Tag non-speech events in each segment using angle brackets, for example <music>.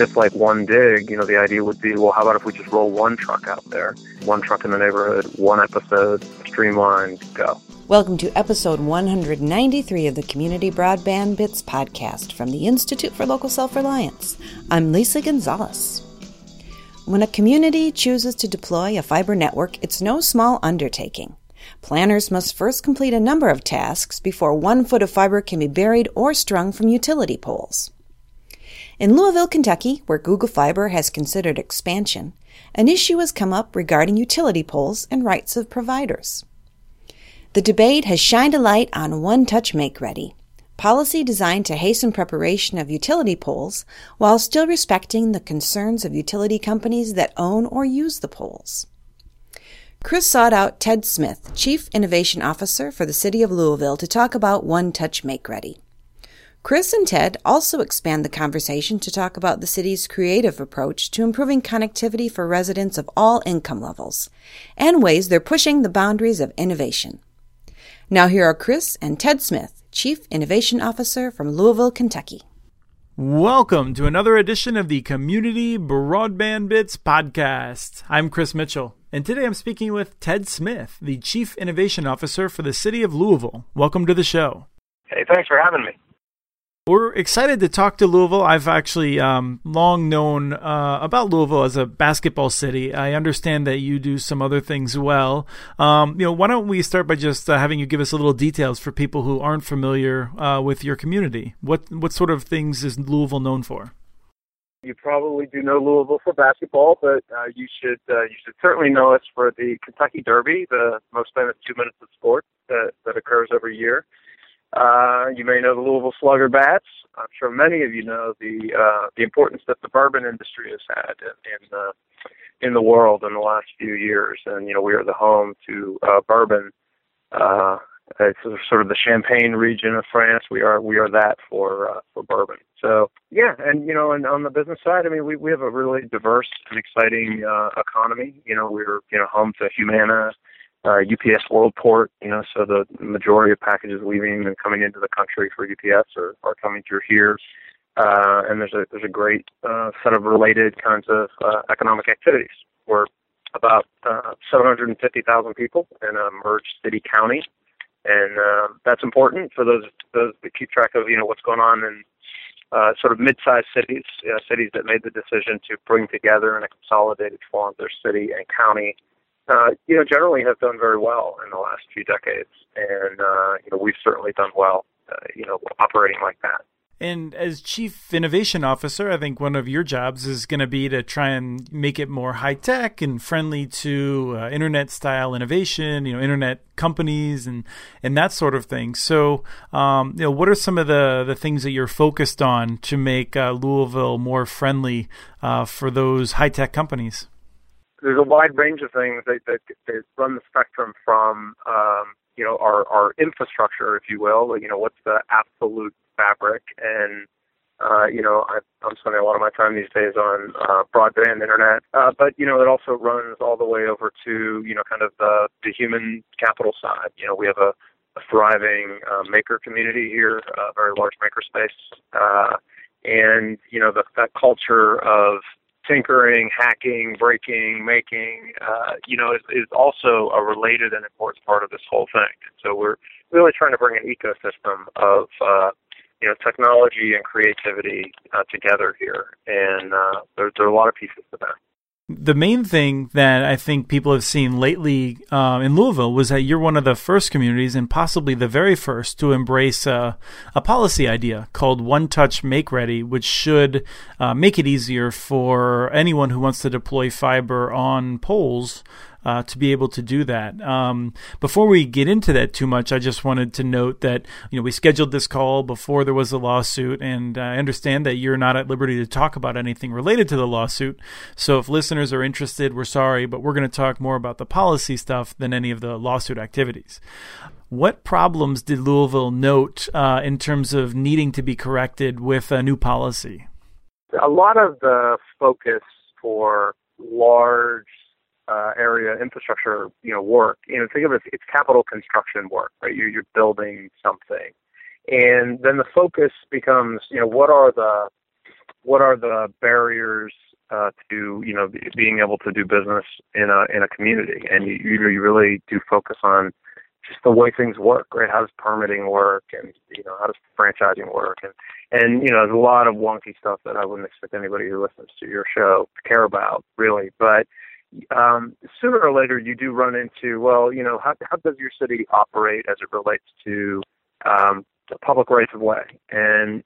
just like one dig, you know, the idea would be, well, how about if we just roll one truck out there, one truck in the neighborhood, one episode, streamlined, go. Welcome to episode 193 of the Community Broadband Bits podcast from the Institute for Local Self Reliance. I'm Lisa Gonzalez. When a community chooses to deploy a fiber network, it's no small undertaking. Planners must first complete a number of tasks before one foot of fiber can be buried or strung from utility poles. In Louisville, Kentucky, where Google Fiber has considered expansion, an issue has come up regarding utility poles and rights of providers. The debate has shined a light on One Touch Make Ready, policy designed to hasten preparation of utility poles while still respecting the concerns of utility companies that own or use the poles. Chris sought out Ted Smith, Chief Innovation Officer for the City of Louisville, to talk about One Touch Make Ready. Chris and Ted also expand the conversation to talk about the city's creative approach to improving connectivity for residents of all income levels and ways they're pushing the boundaries of innovation. Now, here are Chris and Ted Smith, Chief Innovation Officer from Louisville, Kentucky. Welcome to another edition of the Community Broadband Bits podcast. I'm Chris Mitchell, and today I'm speaking with Ted Smith, the Chief Innovation Officer for the City of Louisville. Welcome to the show. Hey, thanks for having me. We're excited to talk to Louisville. I've actually um, long known uh, about Louisville as a basketball city. I understand that you do some other things well. Um, you know, why don't we start by just uh, having you give us a little details for people who aren't familiar uh, with your community? What what sort of things is Louisville known for? You probably do know Louisville for basketball, but uh, you should uh, you should certainly know us for the Kentucky Derby, the most famous two minutes of sport that, that occurs every year. Uh, you may know the Louisville Slugger bats. I'm sure many of you know the uh, the importance that the bourbon industry has had in, in the in the world in the last few years. And you know, we are the home to uh, bourbon. Uh, it's sort of the Champagne region of France. We are we are that for uh, for bourbon. So yeah, and you know, and on the business side, I mean, we we have a really diverse and exciting uh, economy. You know, we're you know home to Humana uh, UPS Worldport, you know, so the majority of packages leaving and coming into the country for UPS are, are coming through here. Uh, and there's a there's a great uh, set of related kinds of uh, economic activities. We're about uh, 750,000 people in a merged city county, and uh, that's important for those those that keep track of you know what's going on in uh, sort of mid-sized cities, uh, cities that made the decision to bring together in a consolidated form their city and county uh, you know, generally have done very well in the last few decades, and uh, you know, we've certainly done well, uh, you know, operating like that. And as chief innovation officer, I think one of your jobs is going to be to try and make it more high tech and friendly to uh, internet style innovation, you know, internet companies and and that sort of thing. So, um, you know, what are some of the the things that you're focused on to make uh, Louisville more friendly uh, for those high tech companies? There's a wide range of things that, that, that run the spectrum from um, you know our our infrastructure, if you will. You know, what's the absolute fabric, and uh, you know I, I'm spending a lot of my time these days on uh, broadband internet, uh, but you know it also runs all the way over to you know kind of the the human capital side. You know, we have a, a thriving uh, maker community here, a very large maker space. Uh, and you know the, that culture of tinkering, hacking, breaking, making, uh, you know, is, is also a related and important part of this whole thing. So we're really trying to bring an ecosystem of, uh, you know, technology and creativity uh, together here, and uh, there, there are a lot of pieces to that the main thing that I think people have seen lately uh, in Louisville was that you're one of the first communities, and possibly the very first, to embrace a, a policy idea called One Touch Make Ready, which should uh, make it easier for anyone who wants to deploy fiber on poles uh, to be able to do that. Um, before we get into that too much, I just wanted to note that you know we scheduled this call before there was a lawsuit, and I understand that you're not at liberty to talk about anything related to the lawsuit. So if listeners are interested, we're sorry, but we're going to talk more about the policy stuff than any of the lawsuit activities. What problems did Louisville note uh, in terms of needing to be corrected with a new policy? A lot of the focus for large uh, area infrastructure, you know, work. You know, think of it it's capital construction work, right? You're, you're building something, and then the focus becomes, you know, what are the what are the barriers uh, to you know being able to do business in a in a community, and you you really do focus on just the way things work, right? How does permitting work, and you know how does franchising work, and and you know there's a lot of wonky stuff that I wouldn't expect anybody who listens to your show to care about, really. But um, sooner or later, you do run into well, you know how how does your city operate as it relates to um, the public rights of way, and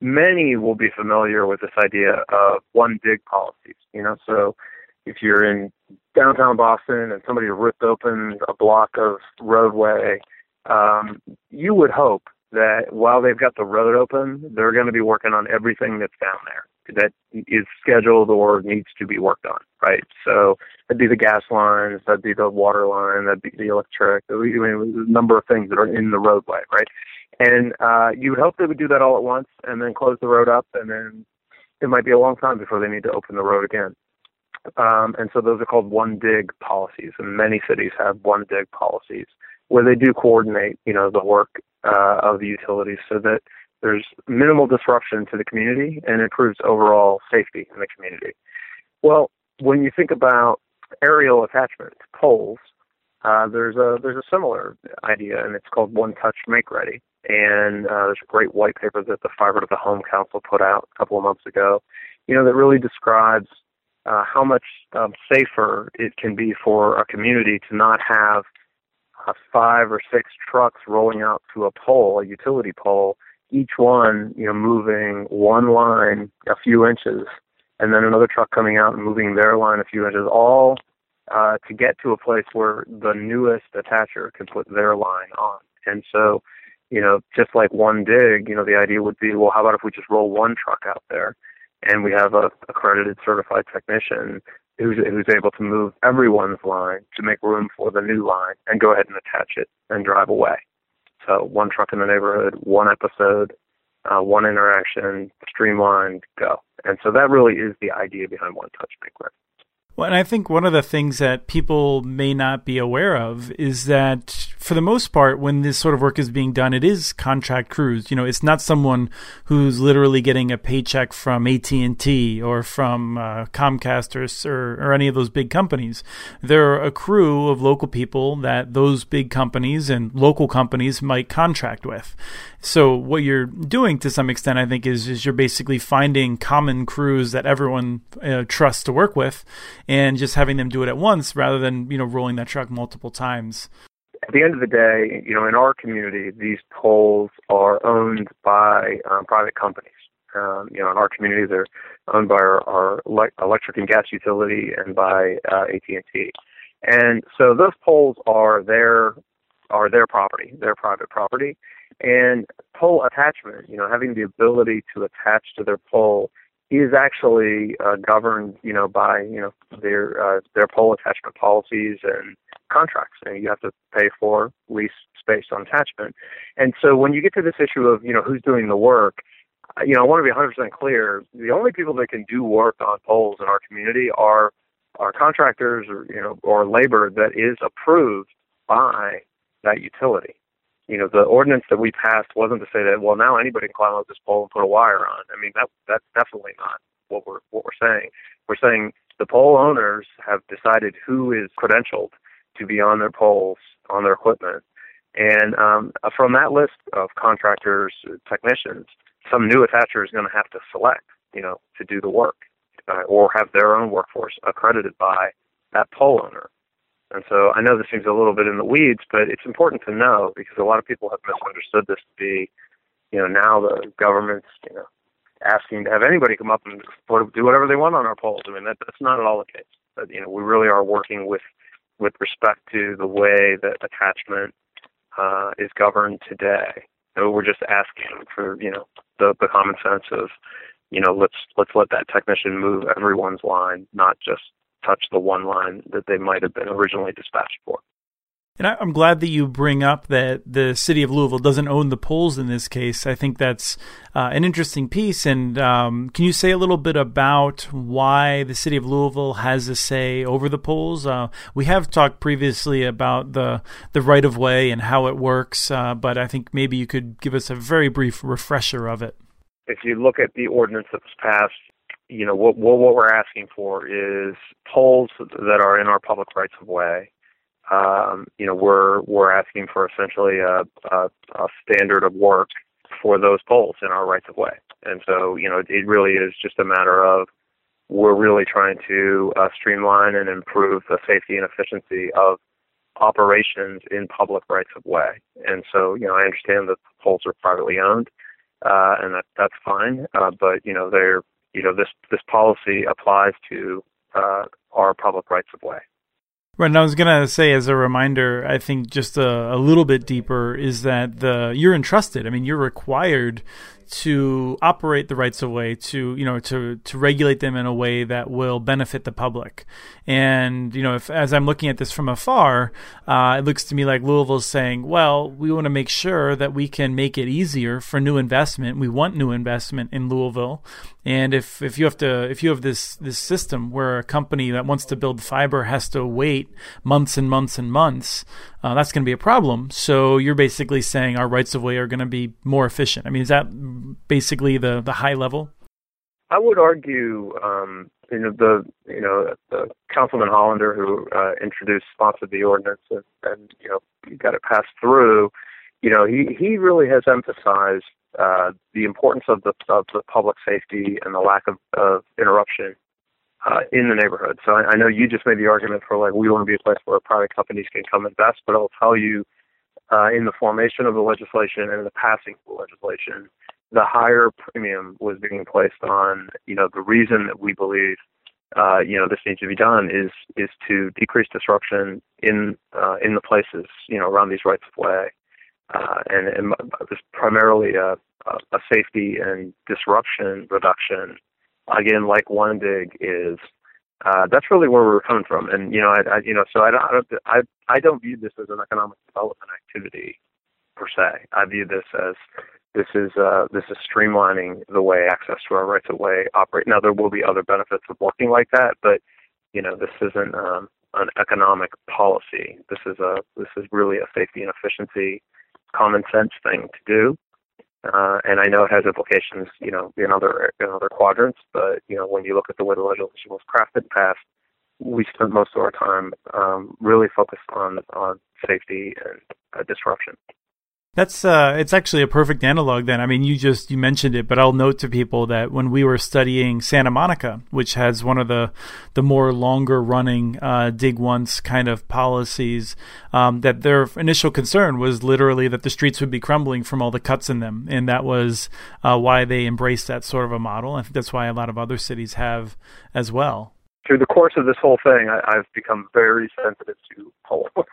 many will be familiar with this idea of one dig policies. You know, so if you're in downtown Boston and somebody ripped open a block of roadway, um, you would hope that while they've got the road open, they're going to be working on everything that's down there that is scheduled or needs to be worked on, right? So that'd be the gas lines, that'd be the water line, that'd be the electric, I mean, a number of things that are in the roadway, right? And uh, you would hope they would do that all at once and then close the road up, and then it might be a long time before they need to open the road again. Um, and so those are called one dig policies, and many cities have one dig policies where they do coordinate, you know, the work uh, of the utilities so that there's minimal disruption to the community and improves overall safety in the community. Well, when you think about aerial attachment poles, uh, there's a there's a similar idea, and it's called One Touch Make Ready. And uh, there's a great white paper that the Fiber to the Home Council put out a couple of months ago, you know, that really describes uh, how much um, safer it can be for a community to not have uh, five or six trucks rolling out to a pole, a utility pole, each one, you know, moving one line a few inches, and then another truck coming out and moving their line a few inches, all uh, to get to a place where the newest attacher can put their line on. And so, you know, just like one dig, you know, the idea would be, well, how about if we just roll one truck out there? and we have a accredited certified technician who's who's able to move everyone's line to make room for the new line and go ahead and attach it and drive away. So one truck in the neighborhood, one episode, uh, one interaction, streamlined, go. And so that really is the idea behind One Touch Ready. Well, and I think one of the things that people may not be aware of is that for the most part, when this sort of work is being done, it is contract crews. You know, it's not someone who's literally getting a paycheck from AT and T or from uh, Comcast or, or, or any of those big companies. They're a crew of local people that those big companies and local companies might contract with. So what you're doing to some extent, I think, is is you're basically finding common crews that everyone uh, trusts to work with, and just having them do it at once rather than you know rolling that truck multiple times. At the end of the day, you know, in our community, these poles are owned by um, private companies. Um, you know, in our community, they're owned by our, our electric and gas utility and by uh, AT&T. And so those poles are their are their property, their private property. And pole attachment, you know, having the ability to attach to their pole is actually uh, governed, you know, by you know their uh, their pole attachment policies and contracts. And you have to pay for lease space on attachment. And so when you get to this issue of you know who's doing the work, you know, I want to be 100% clear. The only people that can do work on poles in our community are are contractors or you know or labor that is approved by that utility you know, the ordinance that we passed wasn't to say that, well, now anybody can climb up this pole and put a wire on. I mean, that that's definitely not what we're what we're saying. We're saying the pole owners have decided who is credentialed to be on their poles on their equipment, and um, from that list of contractors, technicians, some new attacher is going to have to select, you know, to do the work, uh, or have their own workforce accredited by that pole owner. And so I know this seems a little bit in the weeds, but it's important to know because a lot of people have misunderstood this to be, you know, now the government's, you know, asking to have anybody come up and do whatever they want on our poles. I mean, that, that's not at all the case. But, you know, we really are working with with respect to the way that attachment uh, is governed today. We're just asking for, you know, the, the common sense of, you know, let's let's let that technician move everyone's line, not just touch the one line that they might have been originally dispatched for. And I'm glad that you bring up that the city of Louisville doesn't own the poles in this case. I think that's uh, an interesting piece. And um, can you say a little bit about why the city of Louisville has a say over the poles? Uh, we have talked previously about the the right of way and how it works, uh, but I think maybe you could give us a very brief refresher of it. if you look at the ordinance that was passed, you know what what, what we're asking for is poles that are in our public rights of way. Um, you know, we're we're asking for essentially a, a, a standard of work for those poles in our rights of way. And so, you know, it, it really is just a matter of we're really trying to uh, streamline and improve the safety and efficiency of operations in public rights of way. And so, you know, I understand that the poles are privately owned, uh, and that that's fine. Uh, but you know, they're you know this this policy applies to uh, our public rights of way. Right, and I was gonna say as a reminder, I think just a, a little bit deeper is that the you're entrusted. I mean, you're required to operate the rights of way to you know to to regulate them in a way that will benefit the public. And you know if as i'm looking at this from afar uh, it looks to me like louisville's saying well we want to make sure that we can make it easier for new investment. We want new investment in louisville. And if if you have to if you have this this system where a company that wants to build fiber has to wait months and months and months uh, that's going to be a problem. So you're basically saying our rights of way are going to be more efficient. I mean, is that basically the the high level? I would argue, um, you know, the you know the Councilman Hollander who uh, introduced, sponsored the ordinance, and, and you know got it passed through. You know, he he really has emphasized uh, the importance of the of the public safety and the lack of, of interruption uh, in the neighborhood. So I, I know you just made the argument for like we want to be a place where private companies can come invest, but I'll tell you, uh, in the formation of the legislation and the passing of the legislation, the higher premium was being placed on you know the reason that we believe uh, you know this needs to be done is is to decrease disruption in uh, in the places you know around these rights of way, uh, and, and it's primarily a, a safety and disruption reduction again, like one Dig is uh, that's really where we're coming from. And you know, I, I you know, so I don't, I don't, I, I don't view this as an economic development activity per se. I view this as this is uh, this is streamlining the way access to our rights of way operate. Now there will be other benefits of working like that, but you know, this isn't um, an economic policy. This is a this is really a safety and efficiency, common sense thing to do. Uh, and I know it has implications, you know, in other in other quadrants. But you know, when you look at the way the legislation was crafted and passed, we spent most of our time um, really focused on on safety and uh, disruption. That's uh, it's actually a perfect analog. Then I mean, you just you mentioned it, but I'll note to people that when we were studying Santa Monica, which has one of the the more longer running uh, dig once kind of policies, um, that their initial concern was literally that the streets would be crumbling from all the cuts in them, and that was uh, why they embraced that sort of a model. I think that's why a lot of other cities have as well through the course of this whole thing, I, I've become very sensitive to poles. <laughs>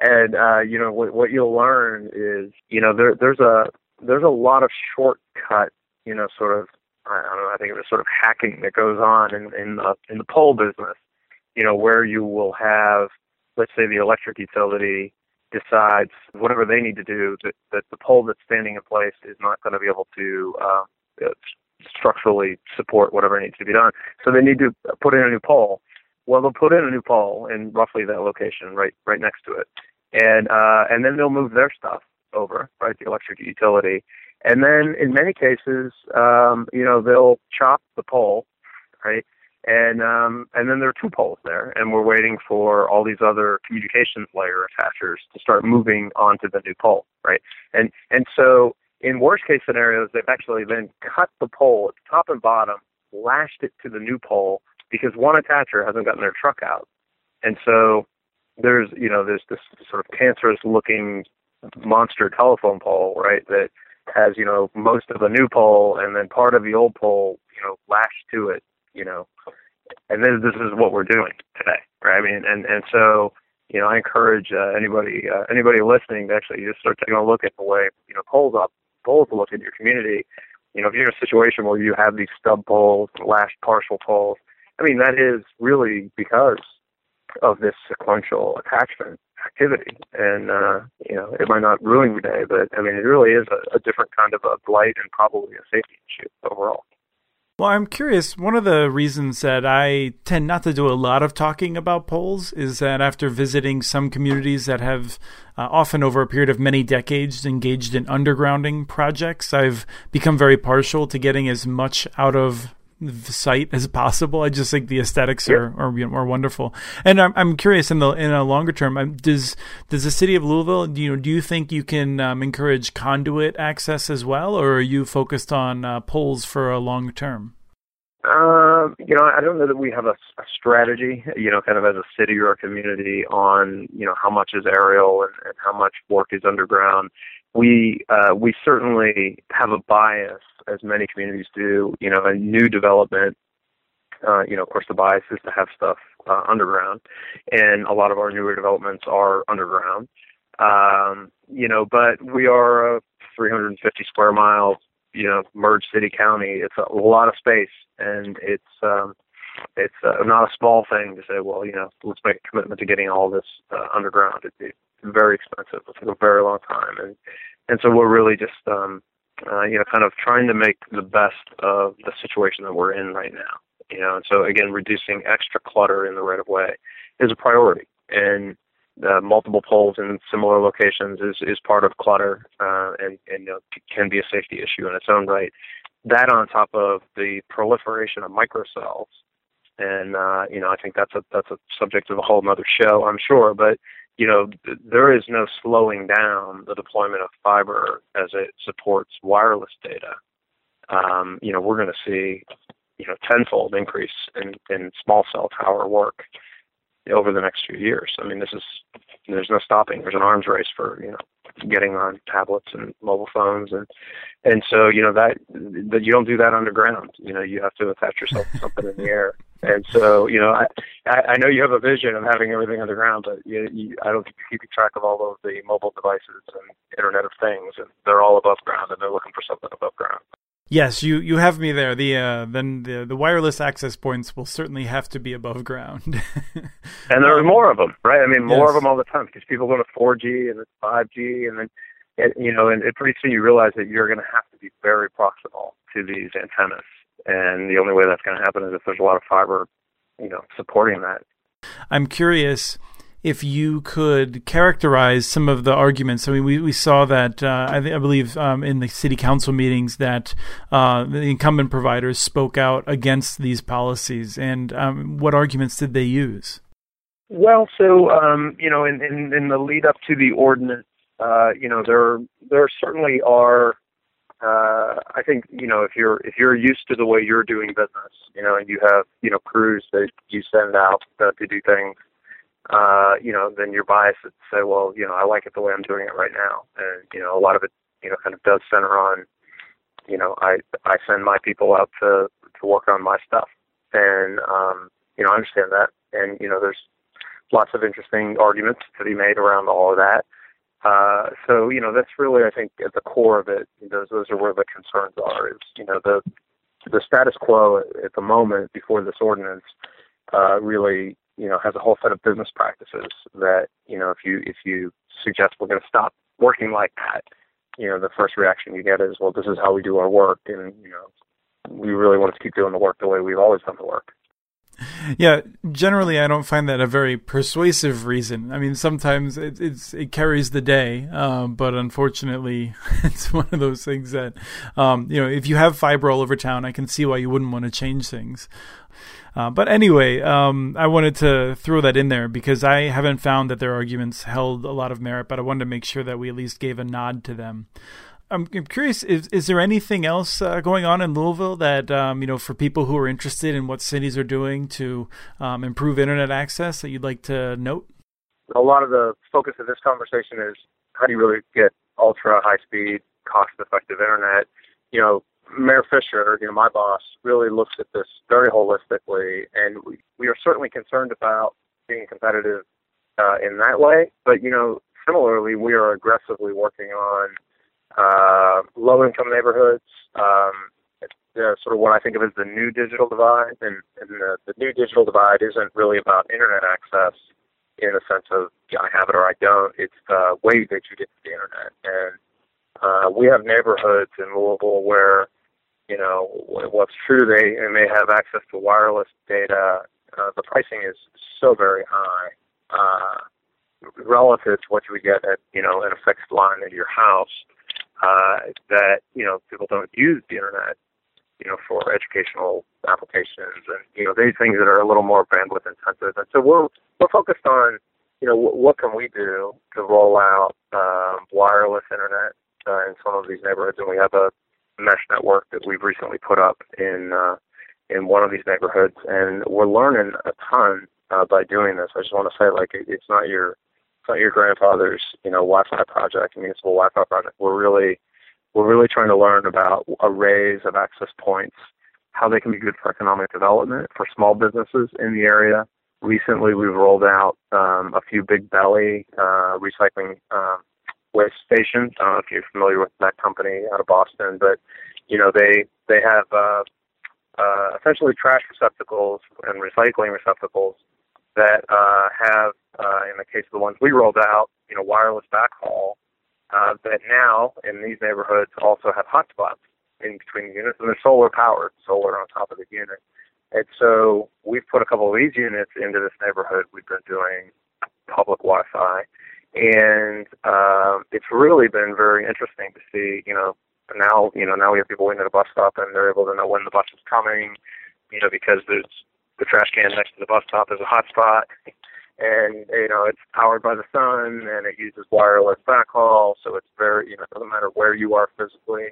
and uh, you know what, what you'll learn is, you know, there, there's a there's a lot of shortcut, you know, sort of I don't know, I think it was sort of hacking that goes on in in the in the pole business. You know, where you will have, let's say, the electric utility decides whatever they need to do that, that the pole that's standing in place is not going to be able to uh, structurally support whatever needs to be done. So they need to put in a new pole. Well, they'll put in a new pole in roughly that location, right, right next to it, and uh, and then they'll move their stuff over, right, the electric utility, and then in many cases, um, you know, they'll chop the pole, right, and um, and then there are two poles there, and we're waiting for all these other communications layer attachers to start moving onto the new pole, right, and and so in worst case scenarios, they've actually then cut the pole at top and bottom, lashed it to the new pole because one attacher hasn't gotten their truck out. And so there's, you know, there's this sort of cancerous looking monster telephone pole, right, that has, you know, most of the new pole and then part of the old pole, you know, lashed to it, you know. And then this is what we're doing today, right? I mean, and, and so, you know, I encourage uh, anybody uh, anybody listening to actually just start taking a look at the way you know poles up poles to look in your community. You know, if you're in a situation where you have these stub poles, last partial poles, I mean, that is really because of this sequential attachment activity. And, uh, you know, it might not ruin your day, but I mean, it really is a, a different kind of a blight and probably a safety issue overall. Well, I'm curious. One of the reasons that I tend not to do a lot of talking about poles is that after visiting some communities that have uh, often over a period of many decades engaged in undergrounding projects, I've become very partial to getting as much out of sight as possible. I just think the aesthetics yep. are are, you know, are wonderful. And I'm I'm curious in the in a longer term, um, does does the city of Louisville do you know do you think you can um, encourage conduit access as well, or are you focused on uh, poles for a long term? Um, you know, I don't know that we have a, a strategy, you know, kind of as a city or a community on, you know, how much is aerial and, and how much work is underground. We uh, we certainly have a bias as many communities do. You know, a new development. Uh, you know, of course, the bias is to have stuff uh, underground, and a lot of our newer developments are underground. Um, you know, but we are a 350 square mile, you know, merged city county. It's a lot of space, and it's um, it's uh, not a small thing to say, well, you know, let's make a commitment to getting all this uh, underground. It'd be very expensive. It'll a very long time, and and so we're really just um, uh, you know, kind of trying to make the best of the situation that we're in right now. You know, and so again, reducing extra clutter in the right of way is a priority, and uh, multiple poles in similar locations is is part of clutter, uh, and and you know, can be a safety issue in its own right. That on top of the proliferation of microcells, and uh, you know, I think that's a that's a subject of a whole other show, I'm sure, but you know, there is no slowing down the deployment of fiber as it supports wireless data. Um, you know, we're going to see, you know, tenfold increase in, in small cell tower work over the next few years. I mean, this is there's no stopping. There's an arms race for you know getting on tablets and mobile phones, and and so you know that that you don't do that underground. You know, you have to attach yourself to something in the air. <laughs> And so, you know, I I know you have a vision of having everything underground, but you, you, I don't think you're keeping track of all of the mobile devices and Internet of Things, and they're all above ground, and they're looking for something above ground. Yes, you, you have me there. The uh, then the the wireless access points will certainly have to be above ground. <laughs> and there are more of them, right? I mean, more yes. of them all the time because people go to 4G and it's 5G, and then it, you know, and it, pretty soon you realize that you're going to have to be very proximal to these antennas, and the only way that's going to happen is if there's a lot of fiber, you know, supporting that. I'm curious if you could characterize some of the arguments. I mean, we, we saw that, uh, I, I, believe, um, in the city council meetings that uh, the incumbent providers spoke out against these policies. And um, what arguments did they use? Well, so, um, you know, in, in, in, the lead up to the ordinance, uh, you know, there, there certainly are. Uh, I think you know if you're if you're used to the way you're doing business, you know, and you have you know crews that you send out uh, to do things uh, you know, then you're biased to say, well, you know, I like it the way I'm doing it right now. And, you know, a lot of it, you know, kind of does center on, you know, I, I send my people out to, to work on my stuff. And, um, you know, I understand that. And, you know, there's lots of interesting arguments to be made around all of that. Uh, so, you know, that's really, I think, at the core of it, those, those are where the concerns are is, you know, the, the status quo at the moment before this ordinance, uh, really you know has a whole set of business practices that you know if you if you suggest we're going to stop working like that you know the first reaction you get is well this is how we do our work and you know we really want to keep doing the work the way we've always done the work. Yeah generally i don't find that a very persuasive reason. I mean sometimes it, it's it carries the day um, but unfortunately <laughs> it's one of those things that um, you know if you have fiber all over town i can see why you wouldn't want to change things uh, but anyway, um, I wanted to throw that in there because I haven't found that their arguments held a lot of merit, but I wanted to make sure that we at least gave a nod to them. I'm, I'm curious, is, is there anything else uh, going on in Louisville that, um, you know, for people who are interested in what cities are doing to um, improve internet access that you'd like to note? A lot of the focus of this conversation is how do you really get ultra high speed, cost effective internet? You know, Mayor Fisher, you know, my boss, really looks at this very holistically, and we, we are certainly concerned about being competitive uh, in that way. But you know, similarly, we are aggressively working on uh, low-income neighborhoods. Um, sort of what I think of as the new digital divide, and, and the, the new digital divide isn't really about internet access in a sense of yeah, I have it or I don't. It's the way that you get to the internet, and uh, we have neighborhoods in Louisville where you know, what's true, they, may have access to wireless data. Uh, the pricing is so very high uh, relative to what you would get at, you know, in a fixed line in your house uh, that, you know, people don't use the internet, you know, for educational applications and, you know, these things that are a little more bandwidth intensive. And so we're, we're focused on, you know, w- what can we do to roll out um, wireless internet uh, in some of these neighborhoods, and we have a mesh network that we've recently put up in uh, in one of these neighborhoods, and we're learning a ton uh, by doing this. I just want to say, like, it, it's not your it's not your grandfather's, you know, Wi-Fi project, municipal Wi-Fi project. We're really we're really trying to learn about arrays of access points, how they can be good for economic development for small businesses in the area. Recently, we've rolled out um, a few Bigbelly uh, recycling um, waste stations. I don't know if you're familiar with that company out of Boston, but you know they they have uh, uh, essentially trash receptacles and recycling receptacles that uh, have, uh, in the case of the ones we rolled out, you know, wireless backhaul. Uh, that now in these neighborhoods also have hotspots in between the units, and they're solar powered, solar on top of the unit. And so we've put a couple of these units into this neighborhood. We've been doing public Wi-Fi, and uh, it's really been very interesting to see. You know, now you know now we have people waiting at a bus stop, and they're able to know when the bus is coming. You know, because there's the trash can next to the bus stop is a hotspot, and you know it's powered by the sun, and it uses wireless backhaul, so it's very you know it doesn't matter where you are physically.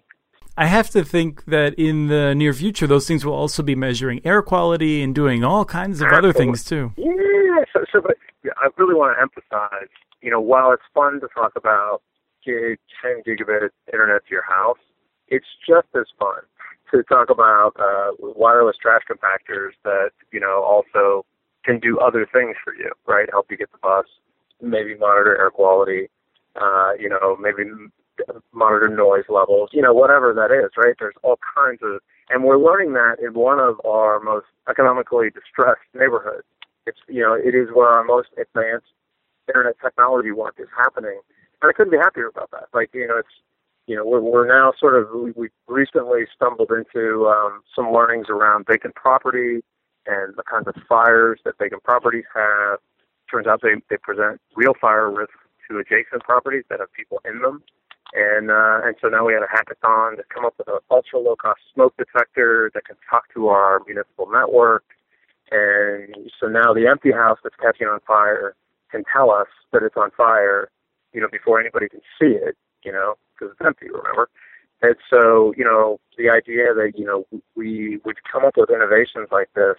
I have to think that in the near future, those things will also be measuring air quality and doing all kinds of Absolutely. other things too. Yeah, so, so but I really want to emphasize you know, while it's fun to talk about gig, 10 gigabit internet to your house, it's just as fun to talk about uh, wireless trash compactors that, you know, also can do other things for you, right? Help you get the bus, maybe monitor air quality, uh, you know, maybe monitor noise levels, you know, whatever that is, right? There's all kinds of, and we're learning that in one of our most economically distressed neighborhoods. It's, you know, it is where our most advanced internet technology work is happening. And I couldn't be happier about that. Like, you know, it's, you know, we're, we're now sort of, we, we recently stumbled into um, some learnings around vacant property and the kinds of fires that vacant properties have. Turns out they, they present real fire risks to adjacent properties that have people in them. And uh, and so now we had a hackathon to come up with an ultra low cost smoke detector that can talk to our municipal network. And so now the empty house that's catching on fire can tell us that it's on fire, you know, before anybody can see it, you know, because it's empty, remember? And so, you know, the idea that, you know, we would come up with innovations like this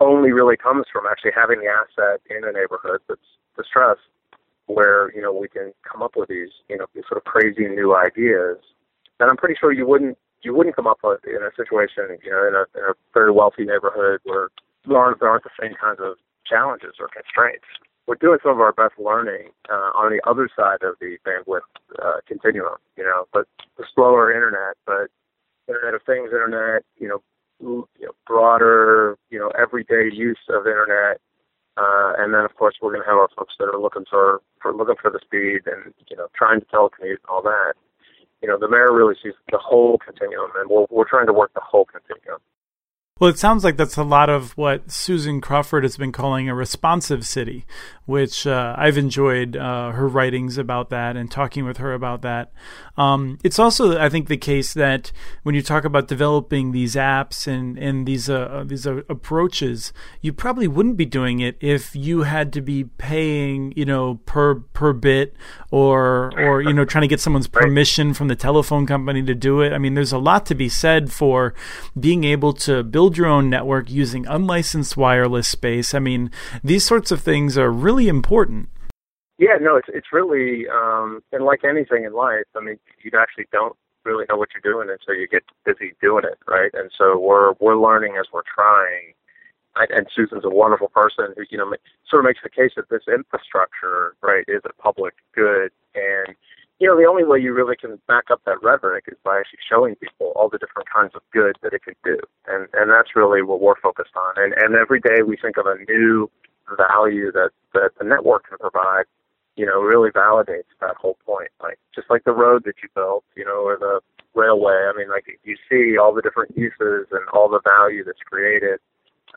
only really comes from actually having the asset in a neighborhood that's distressed where, you know, we can come up with these, you know, these sort of crazy new ideas that I'm pretty sure you wouldn't you wouldn't come up with in a situation, you know, in a, in a very wealthy neighborhood where there aren't, there aren't the same kinds of challenges or constraints we're doing some of our best learning uh, on the other side of the bandwidth uh, continuum, you know, but the slower internet, but Internet of Things internet, you know, you know broader, you know, everyday use of internet. Uh, and then, of course, we're going to have our folks that are looking for, for looking for the speed and you know trying to telecommute and all that. You know, the mayor really sees the whole continuum, and we're we're trying to work the whole continuum. Well, it sounds like that's a lot of what Susan Crawford has been calling a responsive city, which uh, I've enjoyed uh, her writings about that and talking with her about that. Um, it's also, I think, the case that when you talk about developing these apps and and these uh, uh these uh, approaches, you probably wouldn't be doing it if you had to be paying, you know, per per bit or or you know trying to get someone's permission from the telephone company to do it. I mean, there's a lot to be said for being able to build build your own network using unlicensed wireless space. I mean, these sorts of things are really important. Yeah, no, it's it's really um, and like anything in life, I mean, you actually don't really know what you're doing until you get busy doing it, right? And so we're we're learning as we're trying. And Susan's a wonderful person who you know sort of makes the case that this infrastructure, right, is a public good, and you know, the only way you really can back up that rhetoric is by actually showing people all the different kinds of good that it can do. And and that's really what we're focused on. And and every day we think of a new value that that the network can provide, you know, really validates that whole point. Like just like the road that you built, you know, or the railway. I mean, like you see all the different uses and all the value that's created.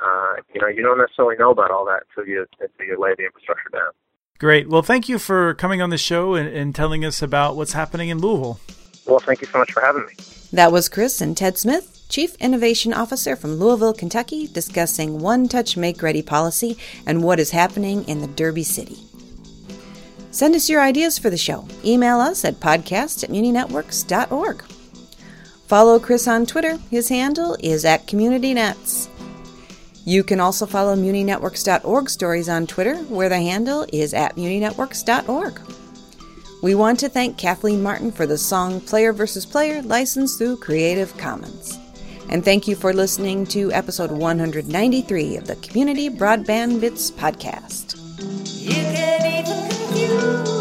Uh, you know, you don't necessarily know about all that until you until you lay the infrastructure down. Great. Well, thank you for coming on the show and, and telling us about what's happening in Louisville. Well, thank you so much for having me. That was Chris and Ted Smith, Chief Innovation Officer from Louisville, Kentucky, discussing One Touch Make Ready policy and what is happening in the Derby City. Send us your ideas for the show. Email us at podcast at muninetworks.org. Follow Chris on Twitter. His handle is at CommunityNets. You can also follow MuniNetworks.org stories on Twitter, where the handle is at MuniNetworks.org. We want to thank Kathleen Martin for the song Player vs. Player licensed through Creative Commons. And thank you for listening to episode 193 of the Community Broadband Bits podcast you.